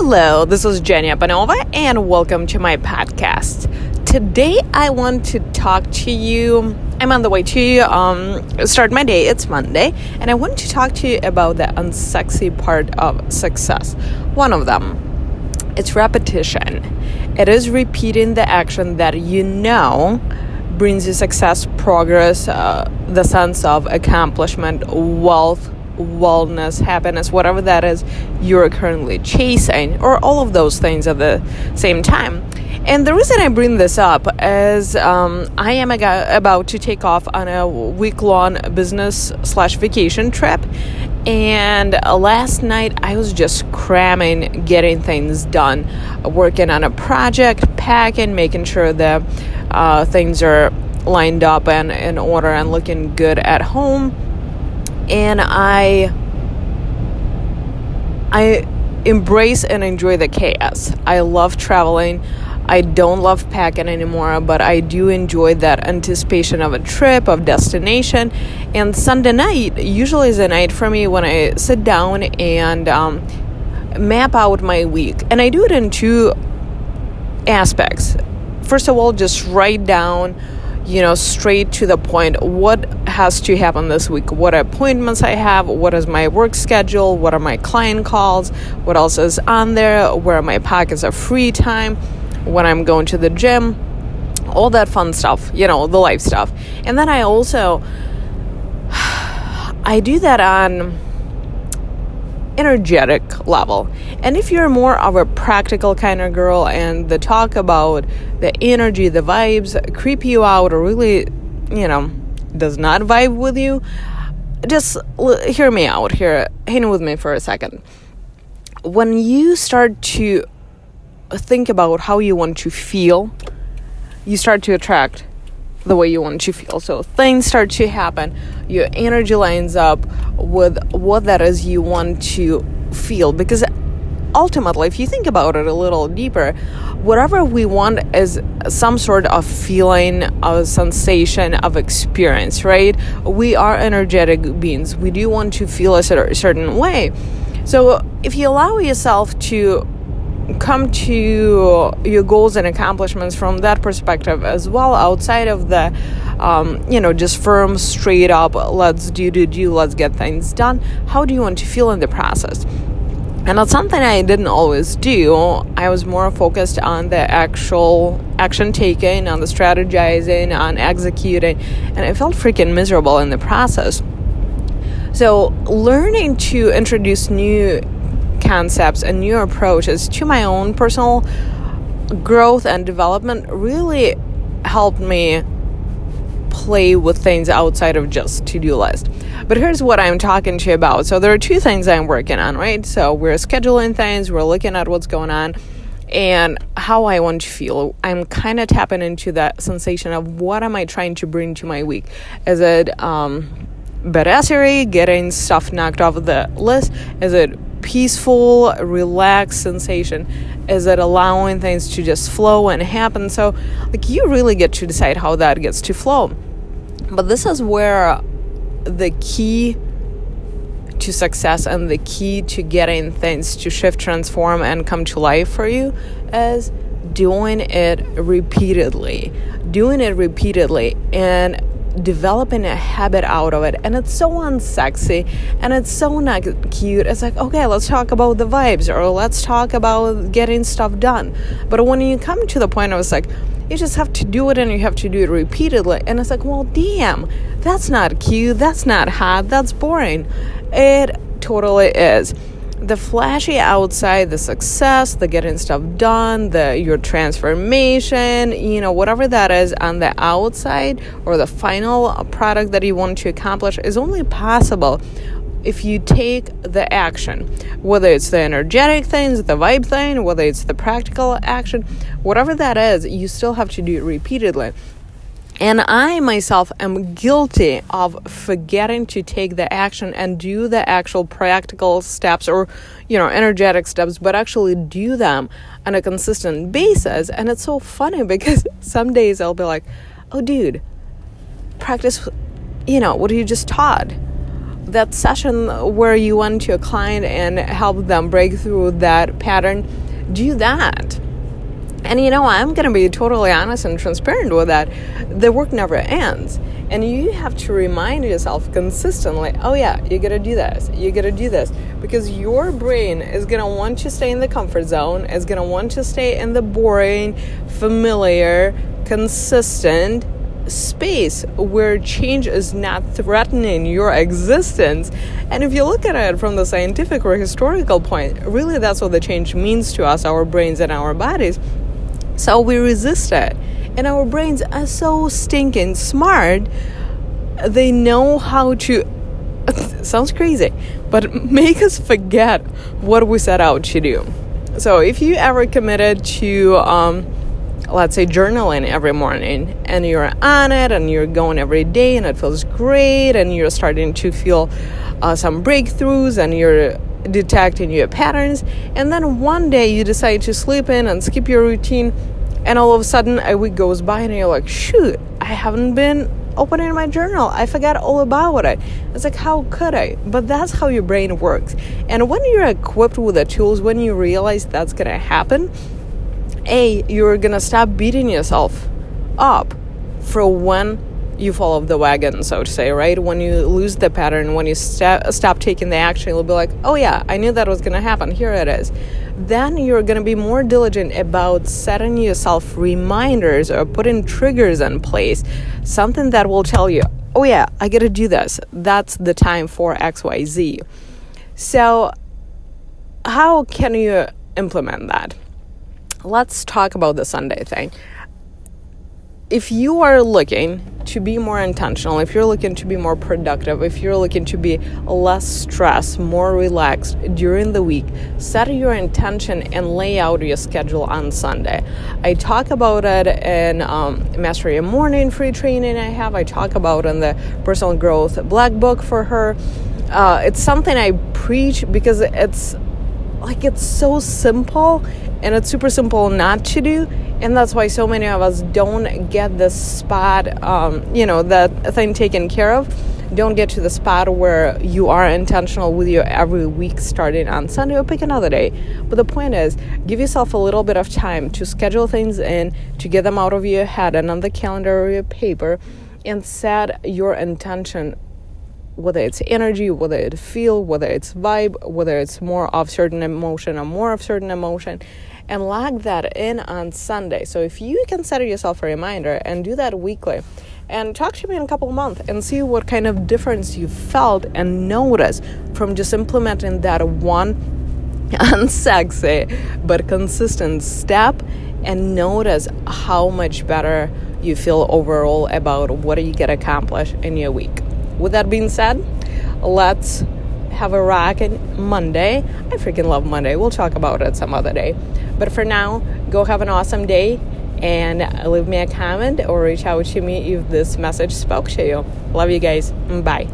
Hello, this is Jenya Apanova, and welcome to my podcast. Today, I want to talk to you. I'm on the way to um, start my day. It's Monday, and I want to talk to you about the unsexy part of success. One of them, it's repetition. It is repeating the action that you know brings you success, progress, uh, the sense of accomplishment, wealth wellness, happiness, whatever that is you're currently chasing, or all of those things at the same time. And the reason I bring this up is um, I am about to take off on a week long business slash vacation trip. And last night I was just cramming, getting things done, working on a project, packing, making sure that uh, things are lined up and in order and looking good at home and I I embrace and enjoy the chaos. I love traveling. I don't love packing anymore, but I do enjoy that anticipation of a trip, of destination. And Sunday night usually is a night for me when I sit down and um, map out my week. And I do it in two aspects. First of all, just write down you know, straight to the point. What has to happen this week? What appointments I have? What is my work schedule? What are my client calls? What else is on there? Where are my pockets of free time? When I'm going to the gym? All that fun stuff, you know, the life stuff. And then I also I do that on energetic level. And if you're more of a practical kind of girl and the talk about the energy, the vibes creep you out or really, you know, does not vibe with you, just hear me out here. Hang with me for a second. When you start to think about how you want to feel, you start to attract the way you want to feel. So things start to happen, your energy lines up with what that is you want to feel. Because ultimately, if you think about it a little deeper, whatever we want is some sort of feeling, a sensation, of experience, right? We are energetic beings. We do want to feel a certain way. So if you allow yourself to come to your goals and accomplishments from that perspective as well outside of the um, you know just firm straight up let's do do do let's get things done how do you want to feel in the process and that's something I didn't always do. I was more focused on the actual action taking, on the strategizing, on executing, and I felt freaking miserable in the process. So, learning to introduce new concepts and new approaches to my own personal growth and development really helped me play with things outside of just to-do list. But here's what I'm talking to you about. So there are two things I'm working on, right? So we're scheduling things, we're looking at what's going on and how I want to feel. I'm kind of tapping into that sensation of what am I trying to bring to my week? Is it um badassery, getting stuff knocked off the list? Is it peaceful, relaxed sensation? Is it allowing things to just flow and happen? So, like, you really get to decide how that gets to flow. But this is where the key to success and the key to getting things to shift, transform, and come to life for you is doing it repeatedly. Doing it repeatedly. And developing a habit out of it and it's so unsexy and it's so not cute. It's like okay let's talk about the vibes or let's talk about getting stuff done. But when you come to the point i was like you just have to do it and you have to do it repeatedly. And it's like well damn that's not cute that's not hot that's boring. It totally is the flashy outside, the success, the getting stuff done, the your transformation, you know, whatever that is on the outside or the final product that you want to accomplish is only possible if you take the action, whether it's the energetic things, the vibe thing, whether it's the practical action, whatever that is, you still have to do it repeatedly. And I myself am guilty of forgetting to take the action and do the actual practical steps or, you know, energetic steps, but actually do them on a consistent basis. And it's so funny because some days I'll be like, oh, dude, practice, you know, what you just taught. that session where you went to a client and help them break through that pattern, do that. And you know, I'm going to be totally honest and transparent with that. The work never ends. And you have to remind yourself consistently, oh yeah, you gotta do this, you gotta do this. Because your brain is gonna want to stay in the comfort zone, is gonna want to stay in the boring, familiar, consistent space where change is not threatening your existence. And if you look at it from the scientific or historical point, really that's what the change means to us, our brains and our bodies. So we resist it. And our brains are so stinking smart. They know how to sounds crazy, but make us forget what we set out to do. So if you ever committed to um, let's say journaling every morning and you're on it and you're going every day and it feels great and you're starting to feel uh, some breakthroughs and you're detecting your patterns and then one day you decide to sleep in and skip your routine and all of a sudden a week goes by and you're like shoot i haven't been opening my journal. I forgot all about it. It's like how could i? But that's how your brain works. And when you're equipped with the tools when you realize that's to happen a, you're gonna stop beating yourself up for when you fall off the wagon, so to say, right? When you lose the pattern, when you st- stop taking the action, you'll be like, oh yeah, I knew that was gonna happen. Here it is. Then you're gonna be more diligent about setting yourself reminders or putting triggers in place, something that will tell you, oh yeah, I gotta do this. That's the time for XYZ. So, how can you implement that? let's talk about the Sunday thing. If you are looking to be more intentional, if you're looking to be more productive, if you're looking to be less stressed, more relaxed during the week, set your intention and lay out your schedule on Sunday. I talk about it in um, Master Your Morning free training I have. I talk about in the personal growth black book for her. Uh, it's something I preach because it's like it's so simple and it's super simple not to do and that's why so many of us don't get the spot um, you know that thing taken care of. Don't get to the spot where you are intentional with your every week starting on sunday or pick another day. But the point is give yourself a little bit of time to schedule things in to get them out of your head and on the calendar or your paper and set your intention whether it's energy, whether it's feel, whether it's vibe, whether it's more of certain emotion or more of certain emotion, and log that in on Sunday. So if you can set yourself a reminder and do that weekly, and talk to me in a couple months and see what kind of difference you felt and notice from just implementing that one unsexy but consistent step and notice how much better you feel overall about what you get accomplished in your week. With that being said, let's have a rockin' Monday. I freaking love Monday. We'll talk about it some other day. But for now, go have an awesome day and leave me a comment or reach out to me if this message spoke to you. Love you guys. Bye.